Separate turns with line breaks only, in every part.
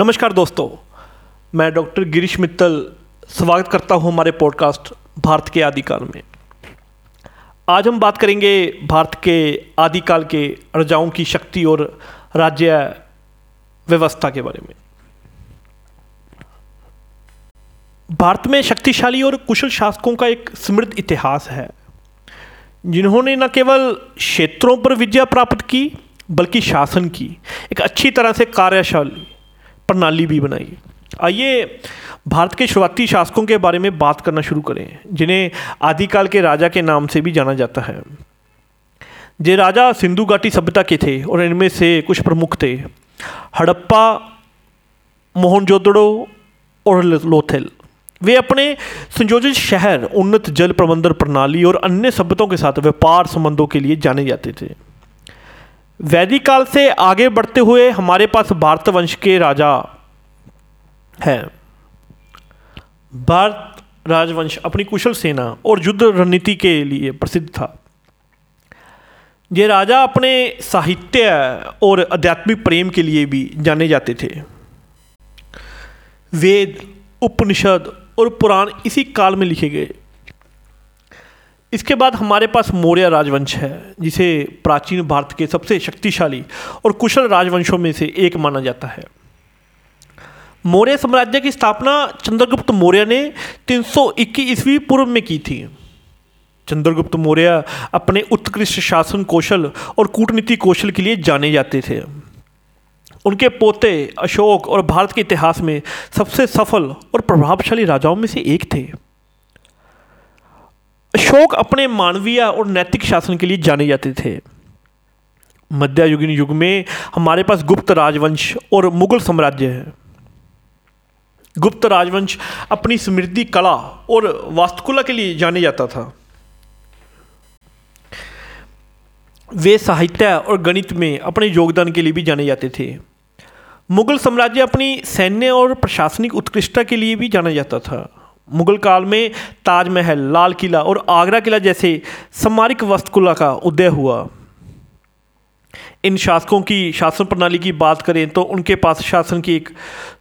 नमस्कार दोस्तों, मैं डॉक्टर गिरीश मित्तल स्वागत करता हूँ हमारे पॉडकास्ट भारत के आदिकाल में। आज हम बात करेंगे भारत के आदिकाल के राजाओं की शक्ति और राज्य व्यवस्था के बारे में। भारत में शक्तिशाली और कुशल शासकों का एक समृद्ध इतिहास है, जिन्होंने न केवल क्षेत्रों पर विजय प्राप्त की, बल्कि शासन की, एक अच्छी तरह से कार्यशाली प्रणाली भी बनाई आइए भारत के शुरुआती शासकों के बारे में बात करना शुरू करें, जिन्हें आदिकाल के राजा के नाम से भी जाना जाता है। जे राजा सिंधु घाटी सभ्यता के थे और इनमें से कुछ प्रमुख थे। हड़प्पा, मोहनजोदड़ो और लोथेल। वे अपने संयोजित शहर, उन्नत जल प्रबंधन प्रणाली और अन्य सभ्यताओं के साथ व्यापार संबंधों के लिए जाने जाते थे। वैदिक काल से आगे बढ़ते हुए हमारे पास भारत वंश के राजा हैं। भारत राजवंश अपनी कुशल सेना और युद्ध रणनीति के लिए प्रसिद्ध था। ये राजा अपने साहित्य और आध्यात्मिक प्रेम के लिए भी जाने जाते थे। वेद, उपनिषद और पुराण इसी काल में लिखे गए। इसके बाद हमारे पास मौर्य राजवंश है, जिसे प्राचीन भारत के सबसे शक्तिशाली और कुशल राजवंशों में से एक माना जाता है। मौर्य साम्राज्य की स्थापना चंद्रगुप्त मौर्य ने 321 ईस्वी पूर्व में की थी। चंद्रगुप्त मौर्य अपने उत्कृष्ट शासन कौशल और कूटनीति कौशल के लिए जाने जाते थे। उनके पोते अशोक और भारत के इतिहास में सबसे सफल और प्रभावशाली राजाओं में से एक थे। अशोक अपने मानवीय और नैतिक शासन के लिए जाने जाते थे। मध्ययुगीन युग में हमारे पास गुप्त राजवंश और मुगल साम्राज्य है। गुप्त राजवंश अपनी समृद्धि, कला और वास्तुकला के लिए जाने जाता था। वे साहित्य और गणित में अपने योगदान के लिए भी जाने जाते थे। मुगल साम्राज्य अपनी सैन्य और प्रशासनिक उत्कृष्टता के लिए भी जाना जाता था। मुगल काल में ताजमहल, लाल किला और आगरा किला जैसे स्मारक वस्तुकला का उदय हुआ। इन शासकों की शासन प्रणाली की बात करें तो उनके पास शासन की एक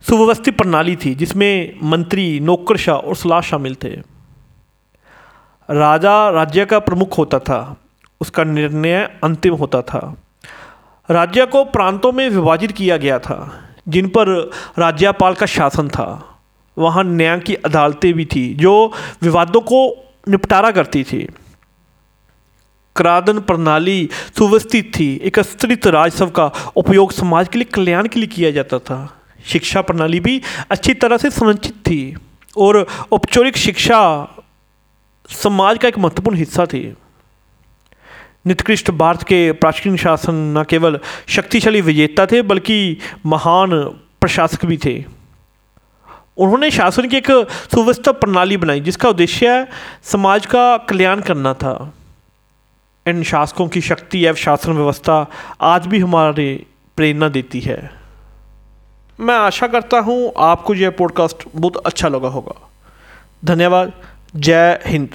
सुव्यवस्थित प्रणाली थी, जिसमें मंत्री, नौकरशाह और सलाह शामिल थे। राजा राज्य का प्रमुख होता था, उसका निर्णय अंतिम होता था। राज्य को प्रांतों में विभाजित किया गया था, जिन पर राज्यपाल का शासन था। वहाँ न्याय की अदालतें भी थी, जो विवादों को निपटारा करती थी। क्रादन प्रणाली सुव्यवस्थित थी एकत्रित राजस्व का उपयोग समाज के लिए, कल्याण के लिए किया जाता था। शिक्षा प्रणाली भी अच्छी तरह से संरचित थी, और औपचारिक शिक्षा समाज का एक महत्वपूर्ण हिस्सा थी। निकृष्ट भारत के प्राचीन शासन न केवल शक्तिशाली विजेता थे, बल्कि महान प्रशासक भी थे। उन्होंने शासन की एक सुव्यवस्था प्रणाली बनाई, जिसका उद्देश्य समाज का कल्याण करना था। इन शासकों की शक्ति एवं शासन व्यवस्था आज भी हमारे प्रेरणा देती है। मैं आशा करता हूँ आपको यह पॉडकास्ट बहुत अच्छा लगा होगा। धन्यवाद। जय हिंद।